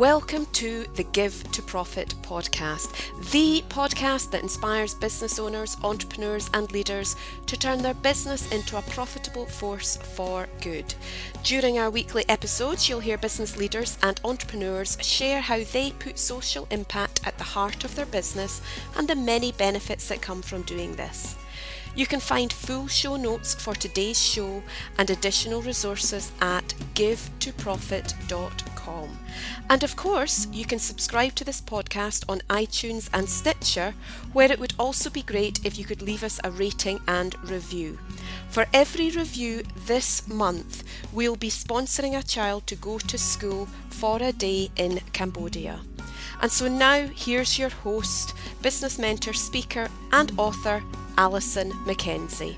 Welcome to the Give to Profit podcast, the podcast that inspires business owners, entrepreneurs, and leaders to turn their business into a profitable force for good. During our weekly episodes, you'll hear business leaders and entrepreneurs share how they put social impact at the heart of their business and the many benefits that come from doing this. You can find full show notes for today's show and additional resources at givetoprofit.com. And of course, you can subscribe to this podcast on iTunes and Stitcher, where it would also be great if you could leave us a rating and review. For every review this month, we'll be sponsoring a child to go to school for a day in Cambodia. And so now, here's your host, business mentor, speaker, and author, Alisoun Mackenzie.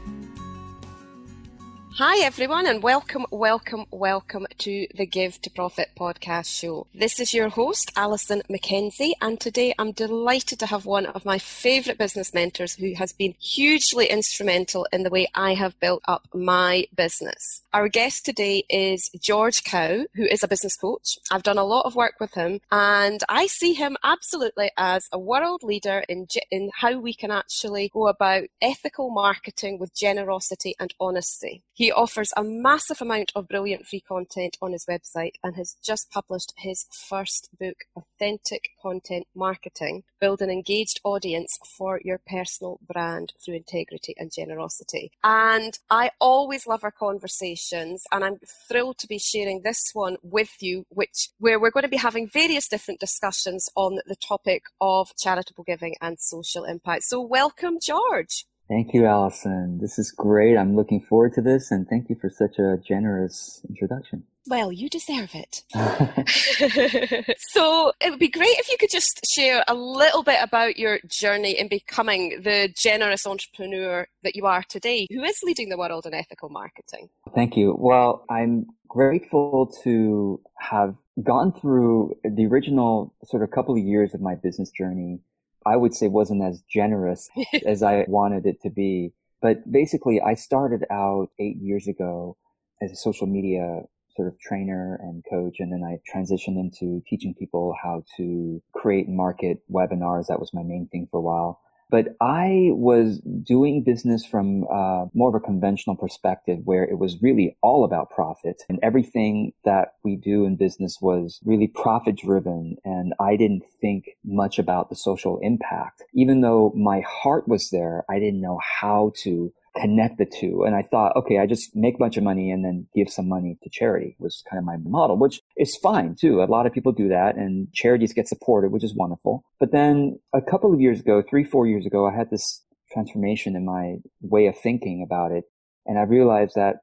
Hi, everyone, and welcome, welcome, welcome to the Give to Profit podcast show. This is your host, Alisoun Mackenzie, and today I'm delighted to have one of my favourite business mentors who has been hugely instrumental in the way I have built up my business. Our guest today is George Kao, who is a business coach. I've done a lot of work with him, and I see him absolutely as a world leader in, in how we can actually go about ethical marketing with generosity and honesty. Offers a massive amount of brilliant free content on his website and has just published his first book, Authentic Content Marketing Build an Engaged Audience for Your Personal Brand Through Integrity and Generosity. And I always love our conversations, and I'm thrilled to be sharing this one with you, which where we're going to be having various different discussions on the topic of charitable giving and social impact. So, welcome, George. Thank you, Alisoun. This is great. I'm looking forward to this, and thank you for such a generous introduction. Well, you deserve it. so it would be great if you could just share a little bit about your journey in becoming the generous entrepreneur that you are today, who is leading the world in ethical marketing. Thank you. Well, I'm grateful to have gone through the original sort of couple of years of my business journey I would say wasn't as generous as I wanted it to be. But basically, I started out eight years ago as a social media sort of trainer and coach. And then I transitioned into teaching people how to create and market webinars. That was my main thing for a while. But I was doing business from uh, more of a conventional perspective where it was really all about profit and everything that we do in business was really profit driven. And I didn't think much about the social impact. Even though my heart was there, I didn't know how to connect the two. And I thought, okay, I just make a bunch of money and then give some money to charity was kind of my model, which is fine too. A lot of people do that and charities get supported, which is wonderful. But then a couple of years ago, three, four years ago, I had this transformation in my way of thinking about it. And I realized that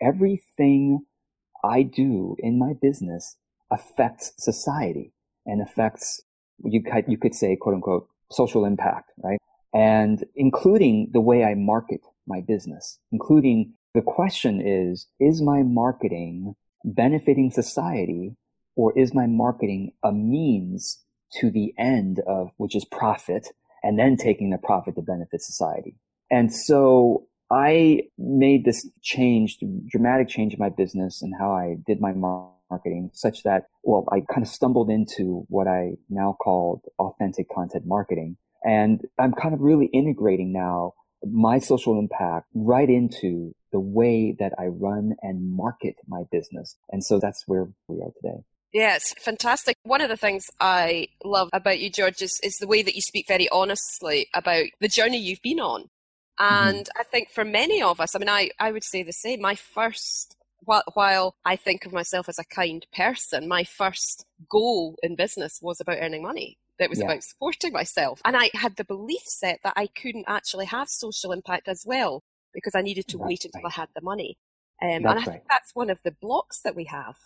everything I do in my business affects society and affects, you could, you could say, quote unquote, social impact, right? And including the way I market my business, including the question is, is my marketing benefiting society or is my marketing a means to the end of, which is profit and then taking the profit to benefit society? And so I made this change, dramatic change in my business and how I did my marketing such that, well, I kind of stumbled into what I now called authentic content marketing. And I'm kind of really integrating now my social impact right into the way that I run and market my business. And so that's where we are today. Yes, fantastic. One of the things I love about you, George, is, is the way that you speak very honestly about the journey you've been on. Mm-hmm. And mm-hmm. I think for many of us, I mean, I, I would say the same. My first, while, while I think of myself as a kind person, my first goal in business was about earning money that was yeah. about supporting myself. And I had the belief set that I couldn't actually have social impact as well because I needed to that's wait until right. I had the money. Um, and I right. think that's one of the blocks that we have.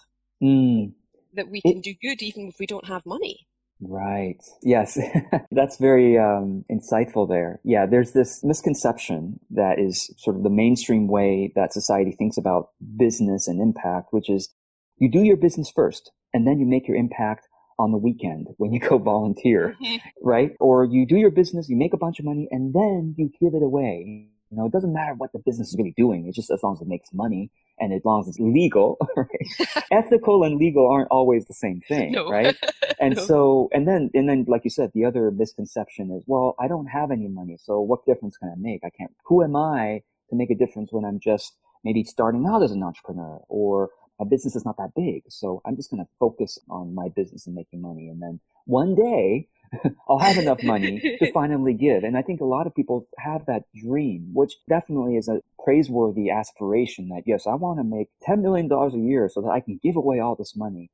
Mm. That we can it, do good even if we don't have money. Right. Yes. That's very um, insightful there. Yeah, there's this misconception that is sort of the mainstream way that society thinks about business and impact, which is you do your business first and then you make your impact on the weekend when you go volunteer, mm-hmm. right? Or you do your business, you make a bunch of money, and then you give it away. You know, it doesn't matter what the business is really doing. It's just as long as it makes money and as long as it's legal, right? Ethical and legal aren't always the same thing, no. right? And no. so, and then, and then, like you said, the other misconception is, well, I don't have any money. So what difference can I make? I can't, who am I to make a difference when I'm just maybe starting out as an entrepreneur or my business is not that big. So I'm just going to focus on my business and making money. And then one day I'll have enough money to finally give. And I think a lot of people have that dream, which definitely is a praiseworthy aspiration that yes, I want to make $10 million a year so that I can give away all this money.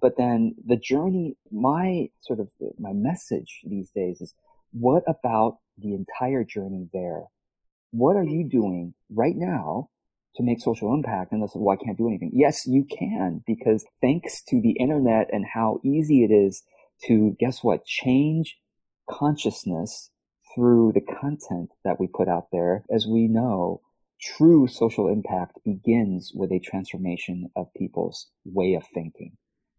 But then the journey, my sort of my message these days is what about the entire journey there? What are you doing right now to make social impact. And said, well, I can't do anything. Yes, you can because thanks to the internet and how easy it is to guess what? Change consciousness through the content that we put out there. As we know, true social impact begins with a transformation of people's way of thinking.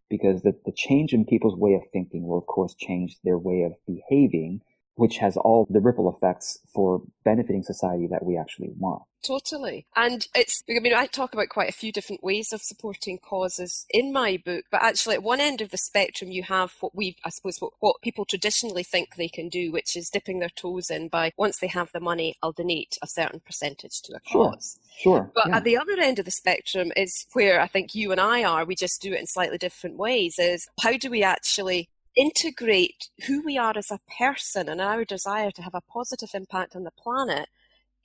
Because the, the change in people's way of thinking will, of course, change their way of behaving, which has all the ripple effects for benefiting society that we actually want. Totally. And it's, I mean, I talk about quite a few different ways of supporting causes in my book, but actually at one end of the spectrum, you have what we, I suppose, what, what people traditionally think they can do, which is dipping their toes in by once they have the money, I'll donate a certain percentage to a cause. Sure. sure but yeah. at the other end of the spectrum is where I think you and I are, we just do it in slightly different ways, is how do we actually integrate who we are as a person and our desire to have a positive impact on the planet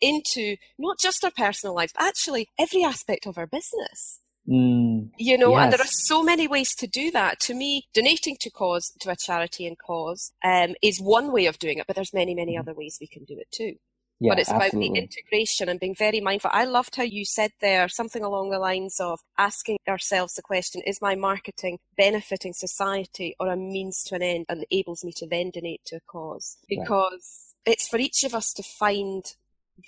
into not just our personal lives, but actually every aspect of our business. Mm, you know, yes. and there are so many ways to do that. To me, donating to cause, to a charity and cause, um, is one way of doing it, but there's many, many mm. other ways we can do it too. Yeah, but it's absolutely. about the integration and being very mindful. I loved how you said there something along the lines of asking ourselves the question, is my marketing benefiting society or a means to an end and enables me to then donate to a cause? Because right. it's for each of us to find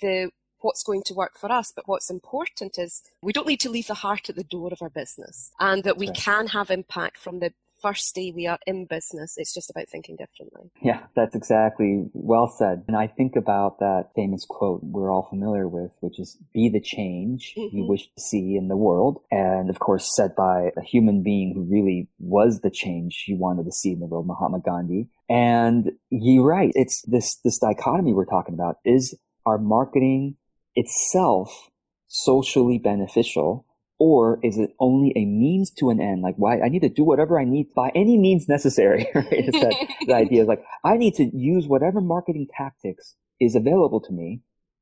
the what's going to work for us. But what's important is we don't need to leave the heart at the door of our business and that we right. can have impact from the first day we are in business. It's just about thinking differently. Yeah, that's exactly well said. And I think about that famous quote we're all familiar with, which is be the change mm-hmm. you wish to see in the world. And of course, said by a human being who really was the change you wanted to see in the world, Mahatma Gandhi. And you're right. It's this, this dichotomy we're talking about is our marketing itself socially beneficial or is it only a means to an end? Like, why I need to do whatever I need by any means necessary. Right? Is that the idea is like I need to use whatever marketing tactics is available to me,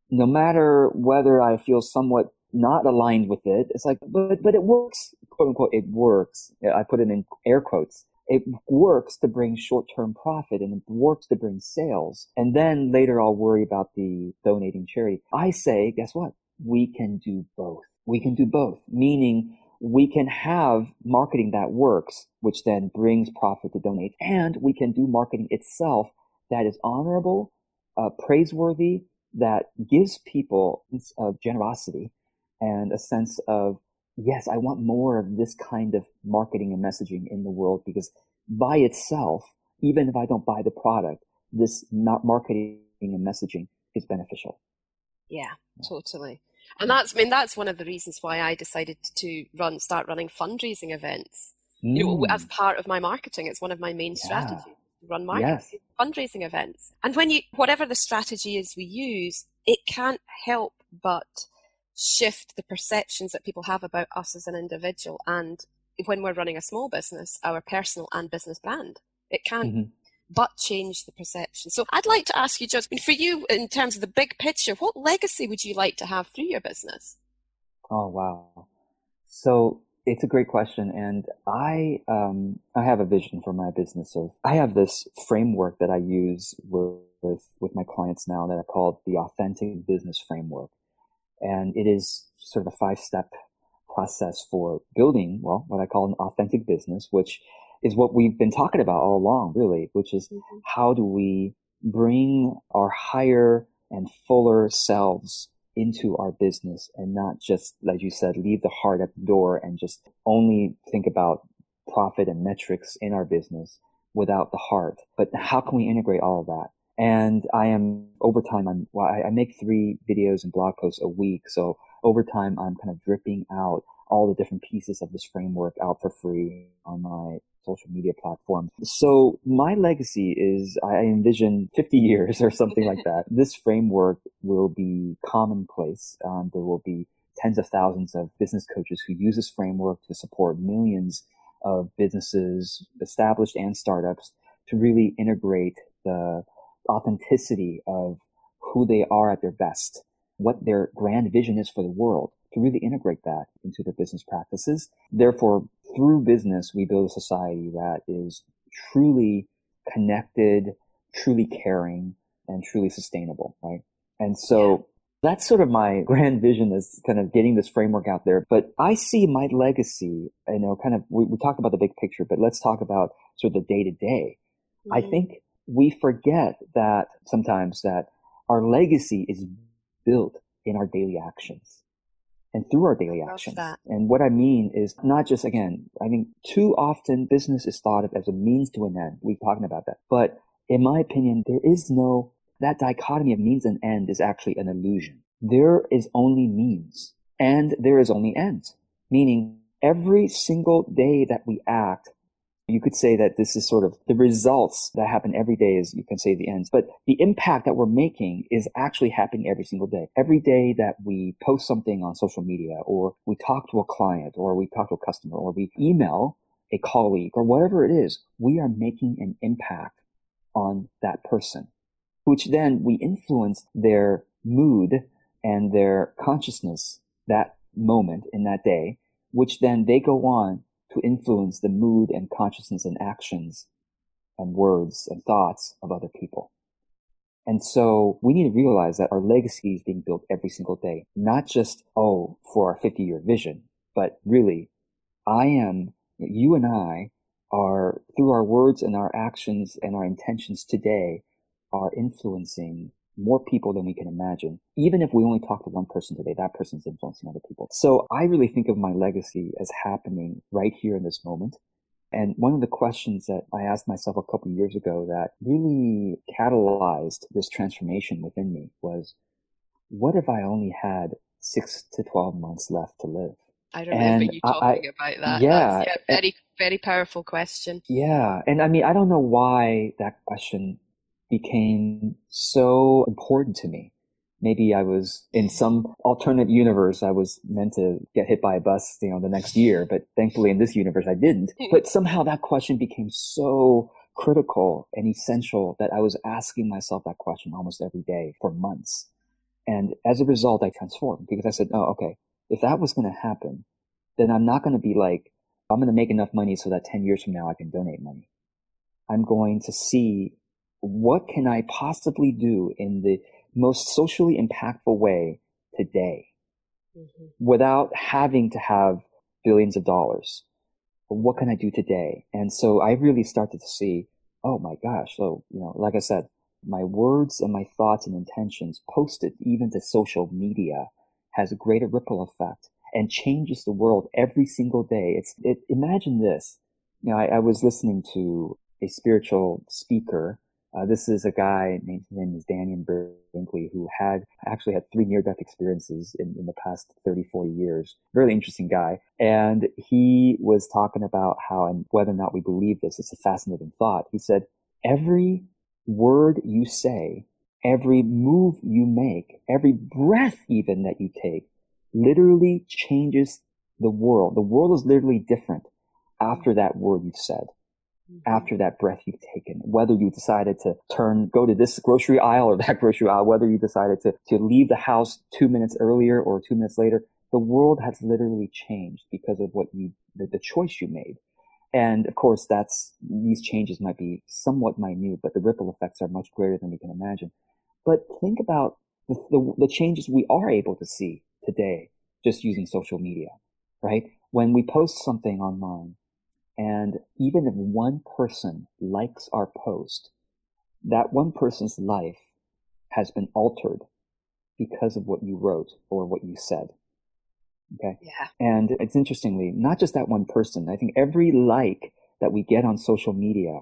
no matter whether I feel somewhat not aligned with it. It's like, but but it works, quote unquote. It works. I put it in air quotes. It works to bring short-term profit and it works to bring sales. And then later I'll worry about the donating charity. I say, guess what? We can do both we can do both, meaning we can have marketing that works, which then brings profit to donate, and we can do marketing itself that is honorable, uh, praiseworthy, that gives people a sense of generosity and a sense of, yes, I want more of this kind of marketing and messaging in the world because by itself, even if I don't buy the product, this marketing and messaging is beneficial. Yeah, totally. And that's, I mean, that's one of the reasons why I decided to run, start running fundraising events. Mm. You know, as mm. part of my marketing, it's one of my main yeah. strategies. Run marketing, yes. fundraising events. And when you, whatever the strategy is we use, it can't help but shift the perceptions that people have about us as an individual. And when we're running a small business, our personal and business brand, it can't mm-hmm but change the perception. So I'd like to ask you, George, for you in terms of the big picture, what legacy would you like to have through your business? Oh wow! So it's a great question, and I um, I have a vision for my business. Of I have this framework that I use with with, with my clients now that I call the authentic business framework, and it is sort of a five step process for building well what I call an authentic business, which is what we've been talking about all along, really, which is mm-hmm. how do we bring our higher and fuller selves into our business and not just, like you said, leave the heart at the door and just only think about profit and metrics in our business without the heart. But how can we integrate all of that? And I am over time, I'm, well, I, I make three videos and blog posts a week. So over time, I'm kind of dripping out all the different pieces of this framework out for free on my social media platforms. So my legacy is I envision 50 years or something like that. This framework will be commonplace. Um, there will be tens of thousands of business coaches who use this framework to support millions of businesses, established and startups, to really integrate the authenticity of who they are at their best, what their grand vision is for the world, to really integrate that into their business practices. Therefore, through business, we build a society that is truly connected, truly caring, and truly sustainable, right? And so that's sort of my grand vision is kind of getting this framework out there. But I see my legacy, you know, kind of, we, we talked about the big picture, but let's talk about sort of the day to day. I mm-hmm. think we forget that sometimes that our legacy is built in our daily actions and through our daily actions. And what I mean is not just, again, I think too often business is thought of as a means to an end. We're talking about that. But in my opinion, there is no that dichotomy of means and end is actually an illusion. There is only means and there is only end, meaning every single day that we act, you could say that this is sort of the results that happen every day is you can say the ends, but the impact that we're making is actually happening every single day. Every day that we post something on social media or we talk to a client or we talk to a customer or we email a colleague or whatever it is, we are making an impact on that person which then we influence their mood and their consciousness that moment in that day, which then they go on to influence the mood and consciousness and actions and words and thoughts of other people. And so we need to realize that our legacy is being built every single day, not just, oh, for our 50 year vision, but really, I am, you and I are through our words and our actions and our intentions today are influencing more people than we can imagine. Even if we only talk to one person today, that person's influencing other people. So I really think of my legacy as happening right here in this moment. And one of the questions that I asked myself a couple years ago that really catalyzed this transformation within me was, what if I only had six to 12 months left to live? I remember and you talking I, about that. Yeah, yeah, very, very powerful question. Yeah. And I mean, I don't know why that question became so important to me. Maybe I was in some alternate universe. I was meant to get hit by a bus, you know, the next year, but thankfully in this universe I didn't. Hmm. But somehow that question became so critical and essential that I was asking myself that question almost every day for months. And as a result, I transformed because I said, oh, okay, if that was going to happen, then I'm not going to be like, I'm going to make enough money so that 10 years from now I can donate money. I'm going to see what can I possibly do in the most socially impactful way today mm-hmm. without having to have billions of dollars? What can I do today? And so I really started to see, oh my gosh. So, you know, like I said, my words and my thoughts and intentions posted even to social media has a greater ripple effect and changes the world every single day. It's, it, imagine this. You know, I, I was listening to a spiritual speaker uh, this is a guy named his name is Dannion Brinkley who had actually had three near death experiences in, in the past 30, 40 years. Really interesting guy. And he was talking about how, and whether or not we believe this, it's a fascinating thought. He said, every word you say, every move you make, every breath even that you take literally changes the world. The world is literally different after that word you've said Mm-hmm. after that breath you've taken, whether you decided to turn, go to this grocery aisle or that grocery aisle, whether you decided to, to leave the house two minutes earlier or two minutes later, the world has literally changed because of what you, the, the choice you made. And of course, that's, these changes might be somewhat minute, but the ripple effects are much greater than we can imagine. But think about the, the, the changes we are able to see today just using social media, right? When we post something online, and even if one person likes our post, that one person's life has been altered because of what you wrote or what you said. Okay. Yeah. And it's interestingly, not just that one person. I think every like that we get on social media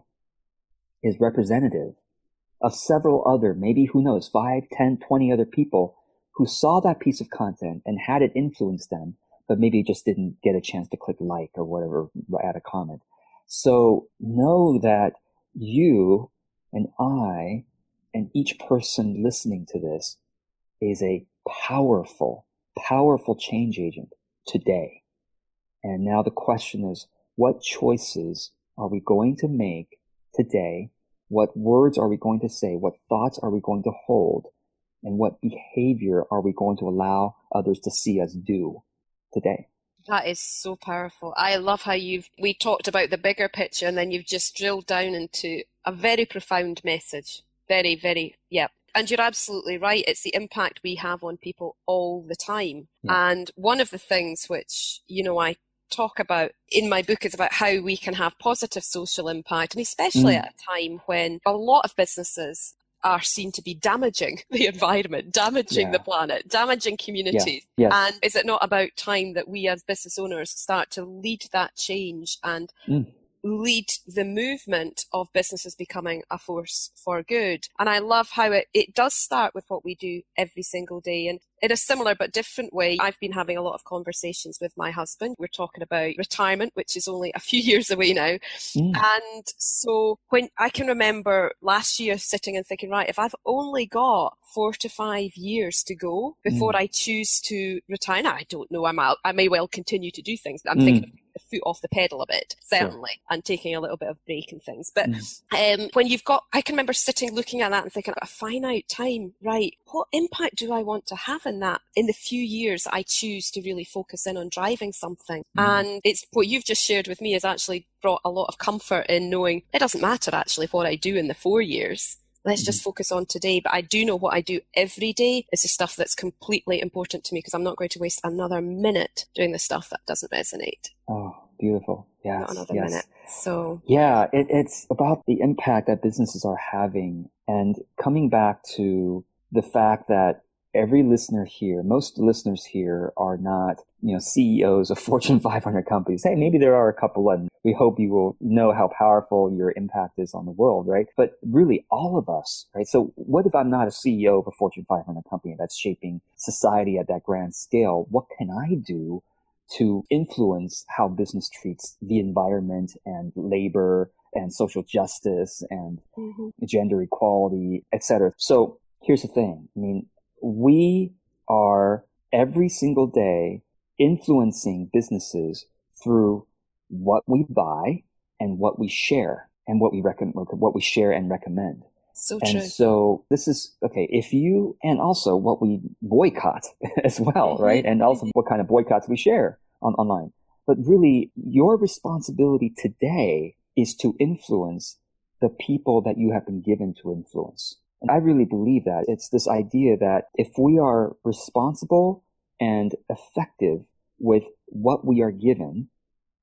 is representative of several other, maybe who knows, five, ten, twenty other people who saw that piece of content and had it influence them, but maybe just didn't get a chance to click like or whatever, add a comment. So know that you and I and each person listening to this is a powerful, powerful change agent today. And now the question is, what choices are we going to make today? What words are we going to say? What thoughts are we going to hold? And what behavior are we going to allow others to see us do today? That is so powerful. I love how you've we talked about the bigger picture and then you've just drilled down into a very profound message. Very, very yeah. And you're absolutely right. It's the impact we have on people all the time. Yeah. And one of the things which, you know, I talk about in my book is about how we can have positive social impact, and especially mm. at a time when a lot of businesses are seen to be damaging the environment, damaging yeah. the planet, damaging communities. Yeah. Yes. And is it not about time that we as business owners start to lead that change and mm lead the movement of businesses becoming a force for good. And I love how it, it does start with what we do every single day. And in a similar but different way, I've been having a lot of conversations with my husband. We're talking about retirement, which is only a few years away now. Mm. And so when I can remember last year sitting and thinking, right, if I've only got four to five years to go before mm. I choose to retire, now I don't know, I'm out, I may well continue to do things. I'm mm. thinking foot off the pedal a bit, certainly, sure. and taking a little bit of break and things. But mm. um, when you've got, I can remember sitting looking at that and thinking, about a finite time, right? What impact do I want to have in that in the few years I choose to really focus in on driving something? Mm. And it's what you've just shared with me has actually brought a lot of comfort in knowing it doesn't matter actually what I do in the four years let's just mm-hmm. focus on today. But I do know what I do every day is the stuff that's completely important to me because I'm not going to waste another minute doing the stuff that doesn't resonate. Oh, beautiful. Yes. Not another yes. minute. So. Yeah, it, it's about the impact that businesses are having and coming back to the fact that every listener here, most listeners here are not, you know, CEOs of Fortune 500 companies. Hey, maybe there are a couple and we hope you will know how powerful your impact is on the world, right? But really all of us, right? So what if I'm not a CEO of a Fortune 500 company that's shaping society at that grand scale? What can I do to influence how business treats the environment and labor and social justice and mm-hmm. gender equality, etc. So here's the thing. I mean, we are every single day influencing businesses through what we buy and what we share and what we recommend, what we share and recommend. So true. and so this is okay. If you, and also what we boycott as well, mm-hmm. right? And also what kind of boycotts we share on online. But really, your responsibility today is to influence the people that you have been given to influence. And I really believe that it's this idea that if we are responsible and effective with what we are given,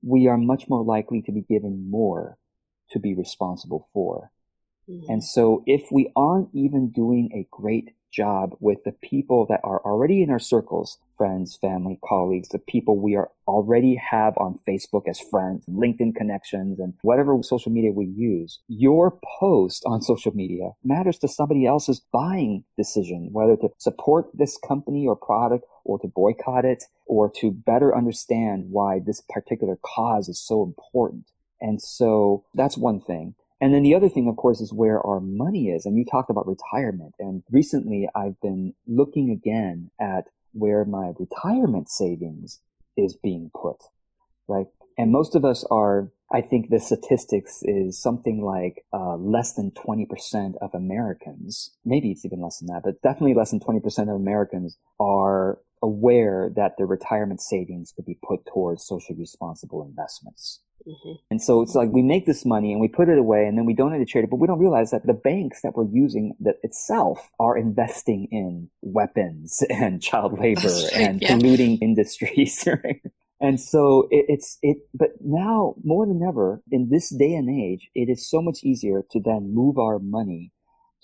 we are much more likely to be given more to be responsible for. Mm-hmm. And so if we aren't even doing a great job with the people that are already in our circles, friends, family, colleagues, the people we are already have on Facebook as friends, LinkedIn connections, and whatever social media we use. Your post on social media matters to somebody else's buying decision, whether to support this company or product or to boycott it or to better understand why this particular cause is so important. And so that's one thing. And then the other thing, of course, is where our money is. And you talked about retirement. And recently I've been looking again at where my retirement savings is being put, right? And most of us are, I think the statistics is something like uh, less than 20% of Americans, maybe it's even less than that, but definitely less than 20% of Americans are aware that their retirement savings could be put towards socially responsible investments. Mm-hmm. And so it's like we make this money and we put it away and then we donate to charity, but we don't realize that the banks that we're using that itself are investing in weapons and child labor right, and yeah. polluting industries. Right? And so it, it's it, but now more than ever in this day and age, it is so much easier to then move our money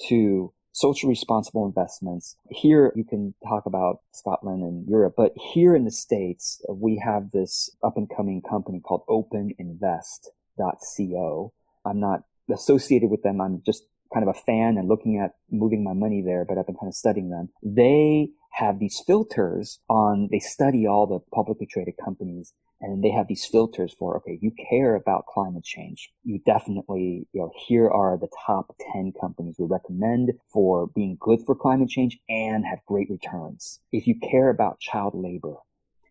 to social responsible investments. Here you can talk about Scotland and Europe, but here in the States, we have this up and coming company called openinvest.co. I'm not associated with them. I'm just kind of a fan and looking at moving my money there, but I've been kind of studying them. They have these filters on, they study all the publicly traded companies and they have these filters for, okay, you care about climate change. You definitely, you know, here are the top 10 companies we recommend for being good for climate change and have great returns. If you care about child labor,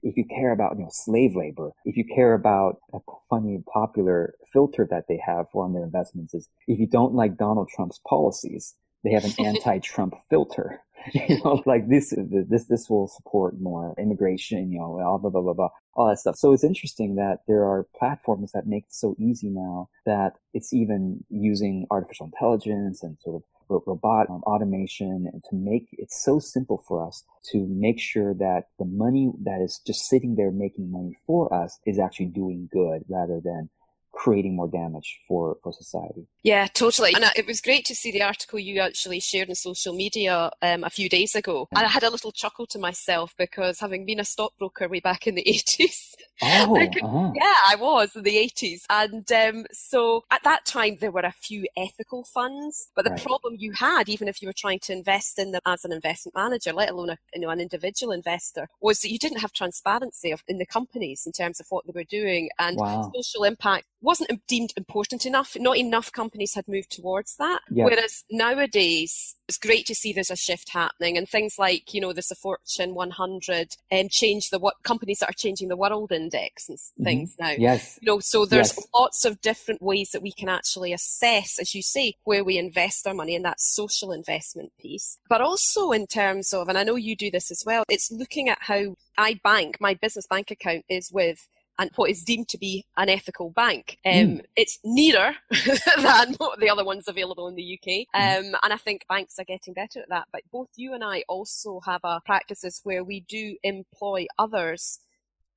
if you care about you know slave labor, if you care about a funny popular filter that they have for on their investments is if you don't like Donald Trump's policies, they have an anti-Trump filter. You know, like this, this, this will support more immigration, you know, blah, blah, blah, blah, blah, all that stuff. So it's interesting that there are platforms that make it so easy now that it's even using artificial intelligence and sort of robot um, automation and to make it so simple for us to make sure that the money that is just sitting there making money for us is actually doing good rather than creating more damage for, for society. Yeah, totally. And it was great to see the article you actually shared on social media um, a few days ago. And I had a little chuckle to myself because having been a stockbroker way back in the 80s, oh, uh-huh. yeah, I was in the 80s. And um, so at that time, there were a few ethical funds. But the right. problem you had, even if you were trying to invest in them as an investment manager, let alone a, you know, an individual investor, was that you didn't have transparency of, in the companies in terms of what they were doing. And wow. social impact wasn't deemed important enough. Not enough companies had moved towards that. Whereas nowadays, it's great to see there's a shift happening and things like, you know, the Fortune 100 and um, change the what companies that are changing the world index and mm-hmm. things now. Yes. You know, so there's yes. lots of different ways that we can actually assess, as you say, where we invest our money in that social investment piece. But also in terms of, and I know you do this as well, it's looking at how I bank, my business bank account is with and what is deemed to be an ethical bank. Um, mm. It's nearer than the other ones available in the UK. Hmm. Um, and I think banks are getting better at that. But both you and I also have our practices where we do employ others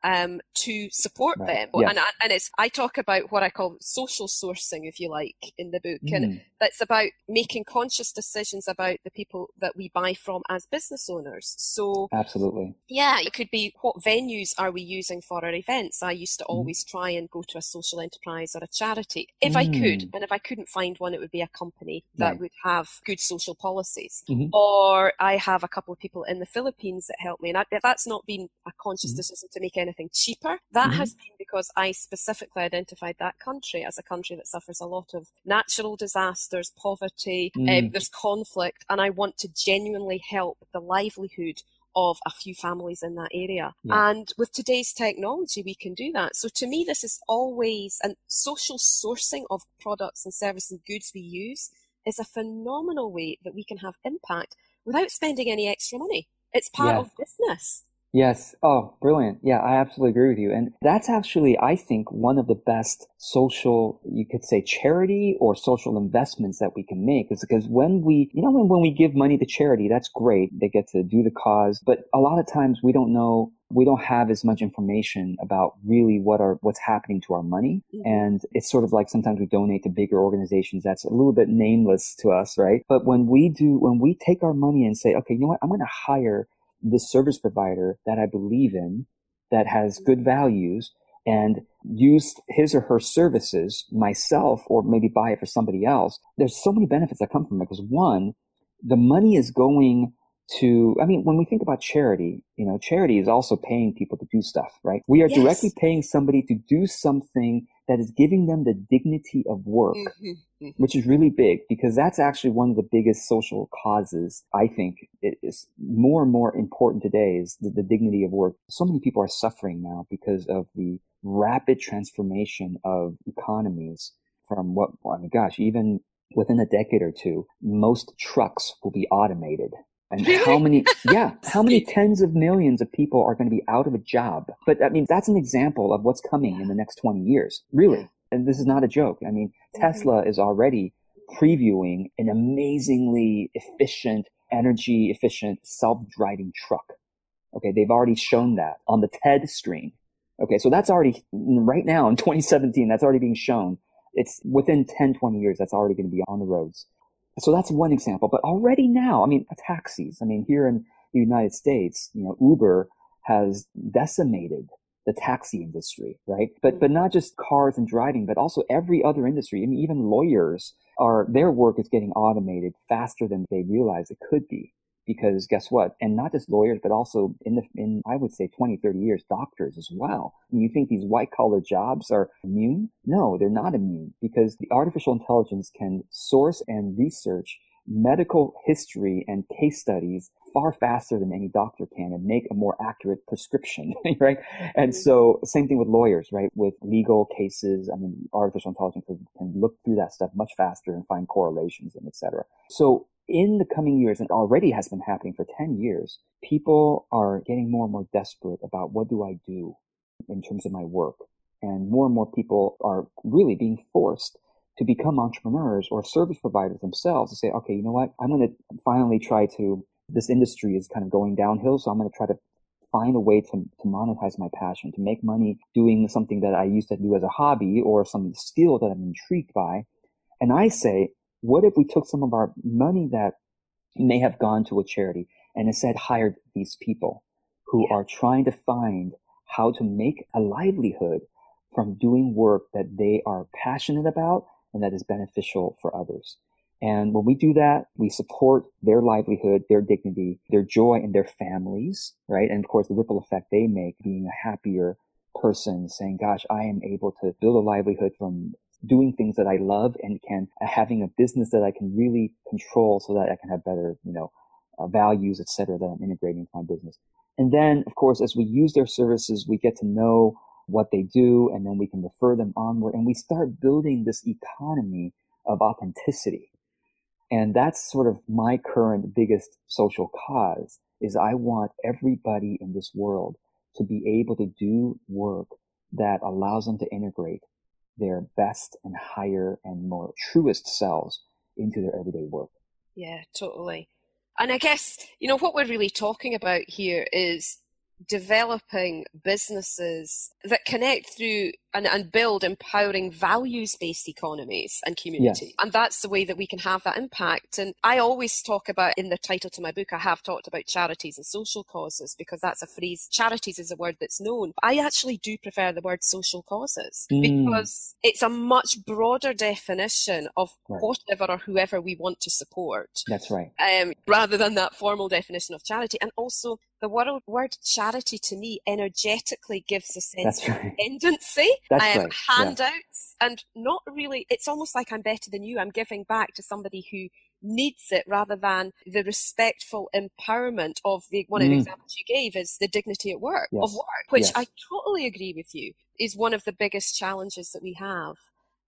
um, to support right. them. Yes. And, and it's, I talk about what I call social sourcing, if you like, in the book. Mm. And that's about making conscious decisions about the people that we buy from as business owners. So, absolutely. Yeah, it could be what venues are we using for our events? I used to mm. always try and go to a social enterprise or a charity if mm. I could. Mm. And if I couldn't find one, it would be a company that right. would have good social policies. Mm-hmm. Or I have a couple of people in the Philippines that help me. And I, that's not been a conscious mm-hmm. decision to make anything cheaper. That mm-hmm. has been because I specifically identified that country as a country that suffers a lot of natural disasters poverty, um, mm. um, there's conflict, and I want to genuinely help the livelihood of a few families in that area. Yeah. And with today's technology, we can do that. So to me, this is always, and social sourcing of products and services and goods we use is a phenomenal way that we can have impact without spending any extra money. It's part of business. Yes. Oh, brilliant. Yeah, I absolutely agree with you. And that's actually, I think, one of the best social, you could say charity or social investments that we can make is because when we, you know, when, when we give money to charity, that's great. They get to do the cause. But a lot of times we don't know we don't have as much information about really what are what's happening to our money mm-hmm. and it's sort of like sometimes we donate to bigger organizations that's a little bit nameless to us right but when we do when we take our money and say okay you know what i'm going to hire this service provider that I believe in, that has good mm-hmm. values, and use his or her services myself or maybe buy it for somebody else. There's so many benefits that come from it because one, the money is going to, I mean, when we think about charity, you know, charity is also paying people to do stuff, right? We are yes. directly paying somebody to do something that is giving them the dignity of work, mm-hmm, mm-hmm. which is really big because that's actually one of the biggest social causes. I think it is more and more important today is the, the dignity of work. So many people are suffering now because of the rapid transformation of economies from what, I mean, gosh, even within a decade or two, most trucks will be automated. And really? how many, yeah, how many tens of millions of people are going to be out of a job? But I mean, that's an example of what's coming in the next 20 years, really. And this is not a joke. I mean. Tesla is already previewing an amazingly efficient, energy efficient, self-driving truck. Okay. They've already shown that on the TED stream. Okay. So that's already right now in 2017, that's already being shown. It's within 10, 20 years, that's already going to be on the roads. So that's one example. But already now, I mean, taxis. I mean, here in the United States, you know, Uber has decimated the taxi industry, right? But, but not just cars and driving, but also every other industry. I mean, even lawyers are, their work is getting automated faster than they realize it could be. Because guess what? And not just lawyers, but also in the, in, I would say 20, 30 years, doctors as well. you think these white collar jobs are immune? No, they're not immune because the artificial intelligence can source and research medical history and case studies far faster than any doctor can and make a more accurate prescription, right? And mm-hmm. so same thing with lawyers, right? With legal cases, I mean, artificial intelligence can look through that stuff much faster and find correlations and etc. So in the coming years, and already has been happening for 10 years, people are getting more and more desperate about what do I do in terms of my work? And more and more people are really being forced to become entrepreneurs or service providers themselves to say, okay, you know what? I'm going to finally try to, this industry is kind of going downhill. So I'm going to try to find a way to, to monetize my passion, to make money doing something that I used to do as a hobby or some skill that I'm intrigued by. And I say, what if we took some of our money that may have gone to a charity and instead hired these people who yeah. are trying to find how to make a livelihood from doing work that they are passionate about and that is beneficial for others. And when we do that, we support their livelihood, their dignity, their joy and their families, right? And of course, the ripple effect they make being a happier person saying, gosh, I am able to build a livelihood from doing things that I love and can uh, having a business that I can really control so that I can have better, you know, uh, values, et cetera, that I'm integrating into my business. And then, of course, as we use their services, we get to know what they do, and then we can refer them onward. And we start building this economy of authenticity. And that's sort of my current biggest social cause is I want everybody in this world to be able to do work that allows them to integrate their best and higher and more truest selves into their everyday work. Yeah, totally. And I guess, you know, what we're really talking about here is developing businesses that connect through and, and build empowering values based economies and communities. Yes. And that's the way that we can have that impact. And I always talk about in the title to my book, I have talked about charities and social causes because that's a phrase. Charities is a word that's known. I actually do prefer the word social causes mm. because it's a much broader definition of right. whatever or whoever we want to support. That's right. Um, rather than that formal definition of charity. And also the word, word charity to me energetically gives a sense That's of right. dependency that's um, right. handouts yeah. and not really it's almost like i'm better than you i'm giving back to somebody who needs it rather than the respectful empowerment of the one of the mm. examples you gave is the dignity at work yes. of work which yes. i totally agree with you is one of the biggest challenges that we have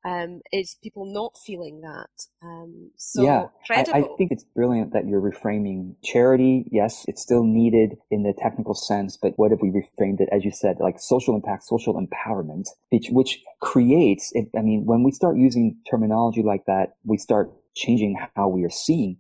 um, is people not feeling that. Um, so yeah, I, I, think it's brilliant that you're reframing charity. Yes, it's still needed in the technical sense, but what if we reframed it, as you said, like social impact, social empowerment, which, which creates, I mean, when we start using terminology like that, we start changing how we are seeing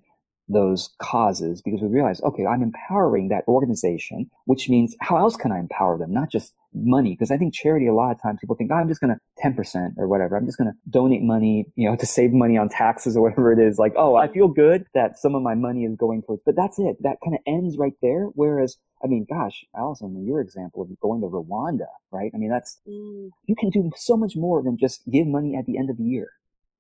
those causes because we realize, okay, I'm empowering that organization, which means how else can I empower them? Not just money. Because I think charity, a lot of times people think, oh, I'm just going to 10% or whatever. I'm just going to donate money, you know, to save money on taxes or whatever it is. Like, oh, I feel good that some of my money is going towards, but that's it. That kind of ends right there. Whereas, I mean, gosh, Alisoun, your example of going to Rwanda, right? I mean, that's, mm. you can do so much more than just give money at the end of the year,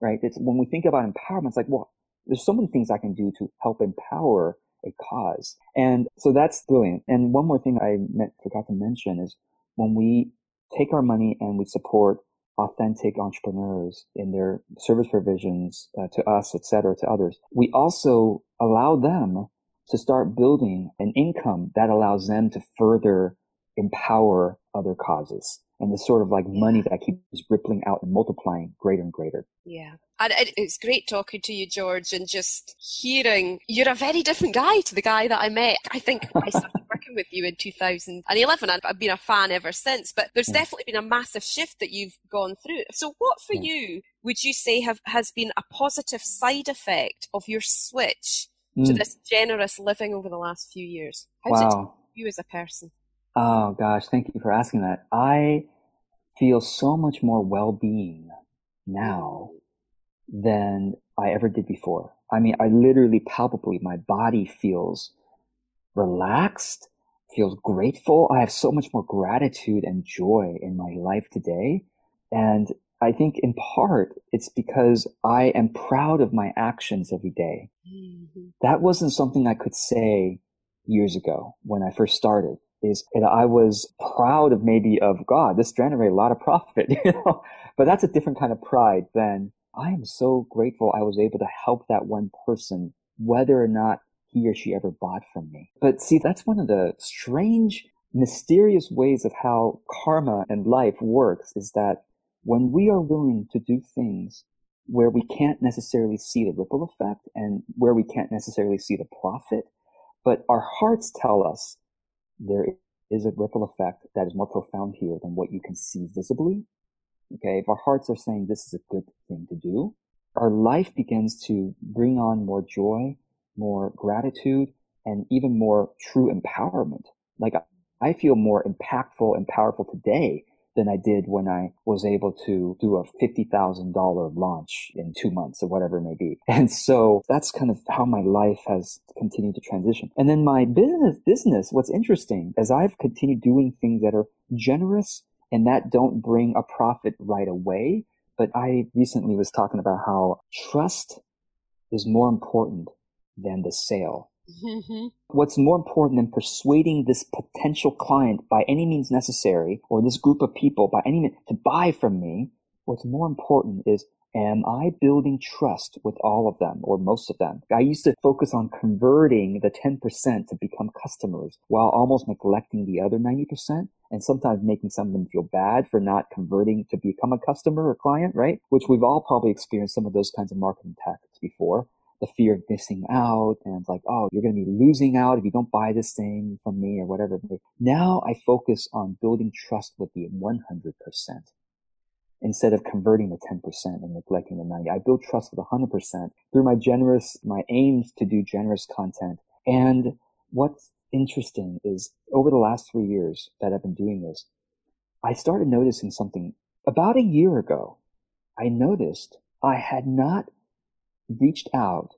right? It's when we think about empowerment, it's like, well, there's so many things I can do to help empower a cause. And so that's brilliant. And one more thing I meant, forgot to mention is when we take our money and we support authentic entrepreneurs in their service provisions uh, to us, et cetera, to others, we also allow them to start building an income that allows them to further empower other causes and the sort of like money that keeps just rippling out and multiplying greater and greater. Yeah. And it's great talking to you, George, and just hearing you're a very different guy to the guy that I met. I think I started working with you in 2011 and I've been a fan ever since, but there's yeah. definitely been a massive shift that you've gone through. So what for yeah. you would you say have, has been a positive side effect of your switch mm. to this generous living over the last few years? How's wow. it you as a person? Oh gosh, thank you for asking that. I feel so much more well-being now than I ever did before. I mean, I literally palpably, my body feels relaxed, feels grateful. I have so much more gratitude and joy in my life today. And I think in part it's because I am proud of my actions every day. Mm-hmm. That wasn't something I could say years ago when I first started is that I was proud of maybe of God. This generated a lot of profit, you know, but that's a different kind of pride than I am so grateful I was able to help that one person, whether or not he or she ever bought from me. But see, that's one of the strange, mysterious ways of how karma and life works is that when we are willing to do things where we can't necessarily see the ripple effect and where we can't necessarily see the profit, but our hearts tell us there is a ripple effect that is more profound here than what you can see visibly. Okay. If our hearts are saying this is a good thing to do, our life begins to bring on more joy, more gratitude, and even more true empowerment. Like I feel more impactful and powerful today than I did when I was able to do a $50,000 launch in two months or whatever it may be. And so that's kind of how my life has continued to transition. And then my business, business, what's interesting is I've continued doing things that are generous and that don't bring a profit right away. But I recently was talking about how trust is more important than the sale. Mm-hmm. What's more important than persuading this potential client by any means necessary, or this group of people by any means to buy from me? What's more important is am I building trust with all of them or most of them? I used to focus on converting the 10% to become customers while almost neglecting the other 90% and sometimes making some of them feel bad for not converting to become a customer or client, right? Which we've all probably experienced some of those kinds of marketing tactics before the fear of missing out and like, oh, you're going to be losing out if you don't buy this thing from me or whatever. Now I focus on building trust with the 100% instead of converting the 10% and neglecting the 90. I build trust with 100% through my generous, my aims to do generous content. And what's interesting is over the last three years that I've been doing this, I started noticing something about a year ago. I noticed I had not reached out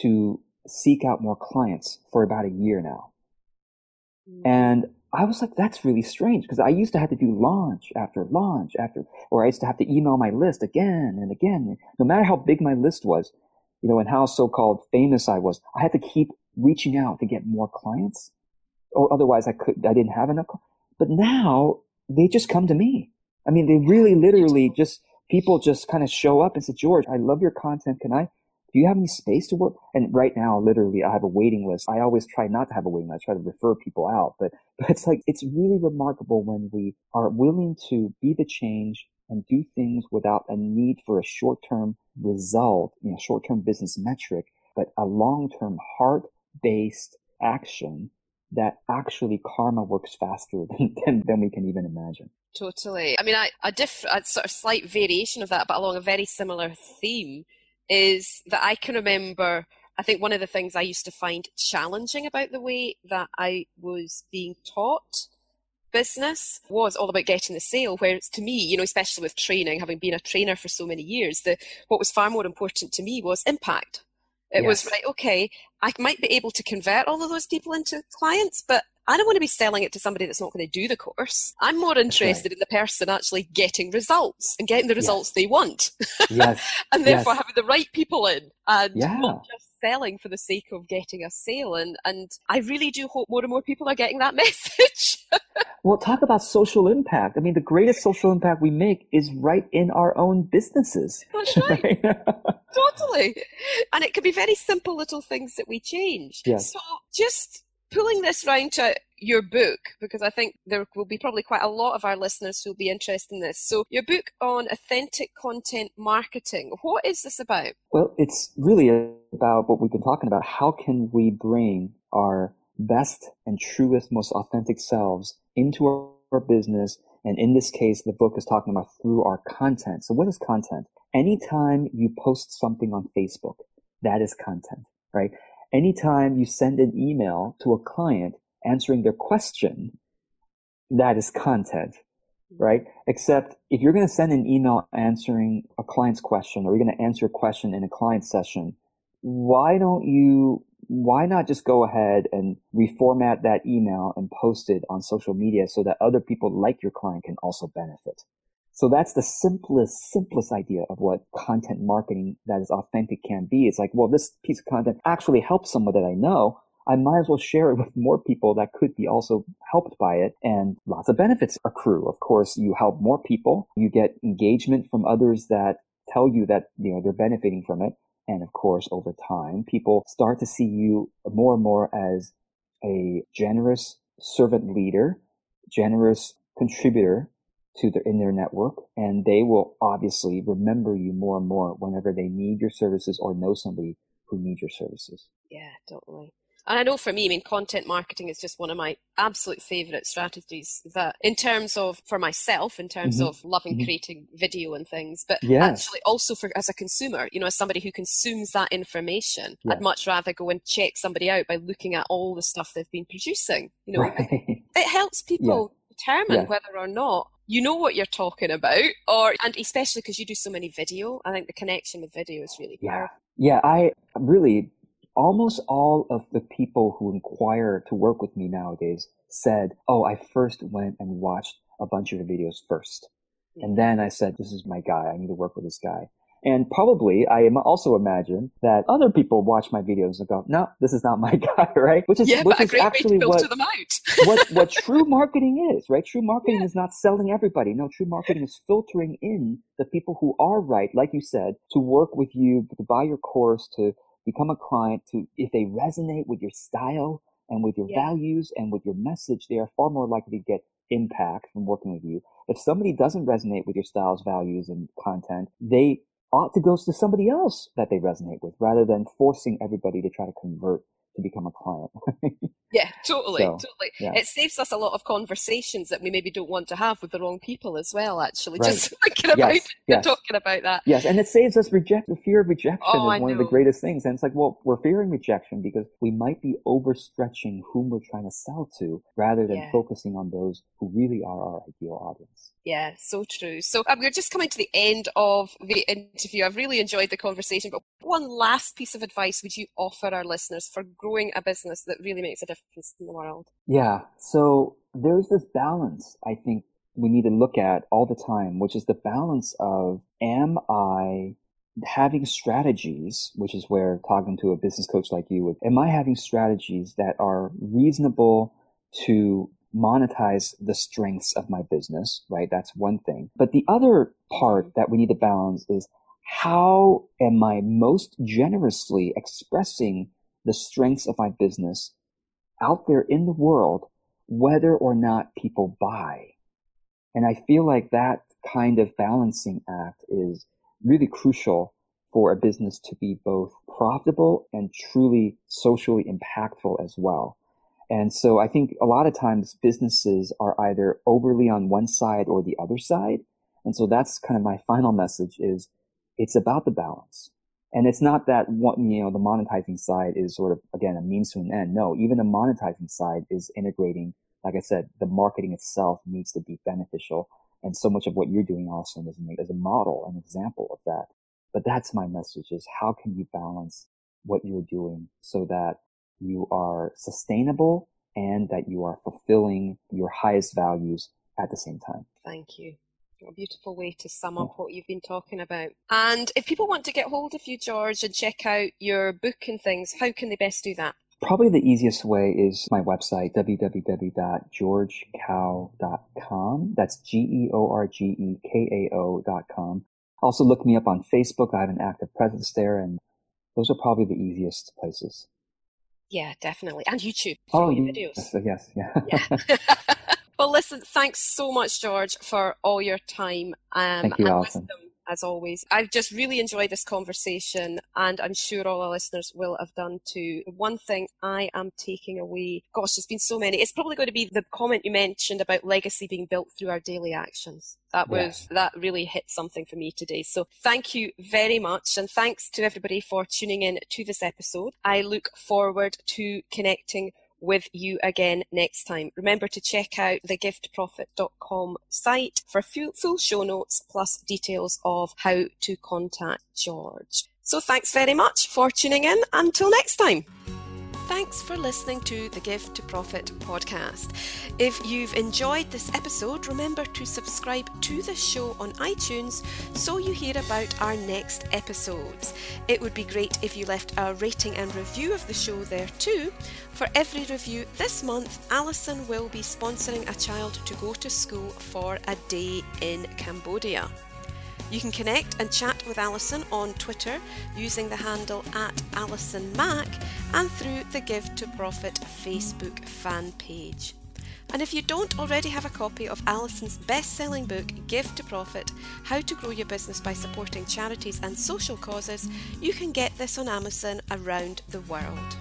to seek out more clients for about a year now. Mm. And I was like, that's really strange because I used to have to do launch after launch after, or I used to have to email my list again and again. No matter how big my list was, you know, and how so-called famous I was, I had to keep reaching out to get more clients or otherwise I could, I didn't have enough. But now they just come to me. I mean, they really literally just people just kind of show up and say, George, I love your content. Can I, do you have any space to work? And right now, literally, I have a waiting list. I always try not to have a waiting list. I try to refer people out, but, but it's like, it's really remarkable when we are willing to be the change and do things without a need for a short-term result, you know, short-term business metric, but a long-term heart-based action that actually karma works faster than, than, than, we can even imagine. Totally. I mean, I, a, diff, a sort of slight variation of that, but along a very similar theme, is that I can remember. I think one of the things I used to find challenging about the way that I was being taught business was all about getting the sale. Whereas to me, you know, especially with training, having been a trainer for so many years, the what was far more important to me was impact. It yes. was right, okay, I might be able to convert all of those people into clients, but I don't want to be selling it to somebody that's not going to do the course. I'm more interested right. in the person actually getting results and getting the results yes. they want. Yes. and therefore yes. having the right people in and yeah. not just selling for the sake of getting a sale. And, and I really do hope more and more people are getting that message. well, talk about social impact. I mean, the greatest social impact we make is right in our own businesses. That's right. totally. And it could be very simple little things that we change. Yes. So just pulling this round to your book, because I think there will be probably quite a lot of our listeners who will be interested in this. So, your book on authentic content marketing, what is this about? Well, it's really about what we've been talking about. How can we bring our best and truest, most authentic selves into our, our business? And in this case, the book is talking about through our content. So, what is content? Anytime you post something on Facebook, that is content, right? Anytime you send an email to a client answering their question, that is content, mm-hmm. right? Except if you're going to send an email answering a client's question or you're going to answer a question in a client session, why don't you why not just go ahead and reformat that email and post it on social media so that other people like your client can also benefit? So that's the simplest, simplest idea of what content marketing that is authentic can be. It's like, well, this piece of content actually helps someone that I know. I might as well share it with more people that could be also helped by it. And lots of benefits accrue. Of course, you help more people. You get engagement from others that tell you that, you know, they're benefiting from it. And of course, over time, people start to see you more and more as a generous servant leader, generous contributor to their in their network and they will obviously remember you more and more whenever they need your services or know somebody who needs your services. Yeah, totally. And I know for me, I mean, content marketing is just one of my absolute favorite strategies that in terms of, for myself, in terms mm-hmm. of loving mm-hmm. creating video and things, but yes. actually also for, as a consumer, you know, as somebody who consumes that information, I'd much rather go and check somebody out by looking at all the stuff they've been producing, you know, right. it helps people yeah. determine yeah. whether or not you know what you're talking about or and especially because you do so many video i think the connection with video is really yeah. powerful. yeah i really almost all of the people who inquire to work with me nowadays said oh i first went and watched a bunch of your videos first. Hmm. And then i said this is my guy i need to work with this guy and probably I also imagine that other people watch my videos and go, no, this is not my guy, right? Which is, yeah, which is actually what, what, what true marketing is, right? True marketing yeah. is not selling everybody. No, true marketing is filtering in the people who are right, like you said, to work with you, to buy your course, to become a client, to, if they resonate with your style and with your yeah. values and with your message, they are far more likely to get impact from working with you. If somebody doesn't resonate with your styles, values, and content, they ought to go to somebody else that they resonate with rather than forcing everybody to try to convert to become a client. yeah, totally, so, totally. Yeah. It saves us a lot of conversations that we maybe don't want to have with the wrong people as well. Actually, right. just thinking about yes, yes. talking about that. Yes, and it saves us reject the fear of rejection oh, is I one know. of the greatest things. And it's like, well, we're fearing rejection because we might be overstretching whom we're trying to sell to, rather than yeah. focusing on those who really are our ideal audience. Yeah, so true. So um, we're just coming to the end of the interview. I've really enjoyed the conversation, but one last piece of advice would you offer our listeners for growing a business that really makes a difference in the world? Yeah. So there's this balance I think we need to look at all the time, which is the balance of am I having strategies, which is where talking to a business coach like you would, am I having strategies that are reasonable to monetize the strengths of my business, right? That's one thing. But the other part mm-hmm. that we need to balance is how am I most generously expressing the strengths of my business out there in the world, whether or not people buy? And I feel like that kind of balancing act is really crucial for a business to be both profitable and truly socially impactful as well. And so I think a lot of times businesses are either overly on one side or the other side. And so that's kind of my final message is it's about the balance. And it's not that you know, the monetizing side is sort of, again, a means to an end. No, even the monetizing side is integrating, like I said, the marketing itself needs to be beneficial. And so much of what you're doing, Alisoun, is, is a model, an example of that. But that's my message is how can you balance what you're doing so that you are sustainable and that you are fulfilling your highest values at the same time. Thank you. A beautiful way to sum up mm. what you've been talking about. And if people want to get hold of you, George, and check out your book and things, how can they best do that? Probably the easiest way is my website, www.georgekao.com. That's G E O R G E K A O.com. Also, look me up on Facebook. I have an active presence there, and those are probably the easiest places. Yeah, definitely. And YouTube oh, your videos. Yes, yes, yeah. yeah. well, listen, thanks so much, George, for all your time um, Thank you, and wisdom as always. I've just really enjoyed this conversation, and I'm sure all our listeners will have done too. One thing I am taking away, gosh, there's been so many. It's probably going to be the comment you mentioned about legacy being built through our daily actions. That was yes. that really hit something for me today. So thank you very much, and thanks to everybody for tuning in to this episode. I look forward to connecting with you again next time. Remember to check out the givetoprofit.com site for full, full show notes plus details of how to contact George. So thanks very much for tuning in. Until next time. Thanks for listening to the Give to Profit podcast. If you've enjoyed this episode, remember to subscribe to the show on iTunes so you hear about our next episodes. It would be great if you left a rating and review of the show there too. For every review this month, Alisoun will be sponsoring a child to go to school for a day in Cambodia. You can connect and chat with Alisoun on Twitter using the handle at Alisoun Mack and through the Give to Profit Facebook fan page. And if you don't already have a copy of Alisoun's best selling book, Give to Profit How to Grow Your Business by Supporting Charities and Social Causes, you can get this on Amazon around the world.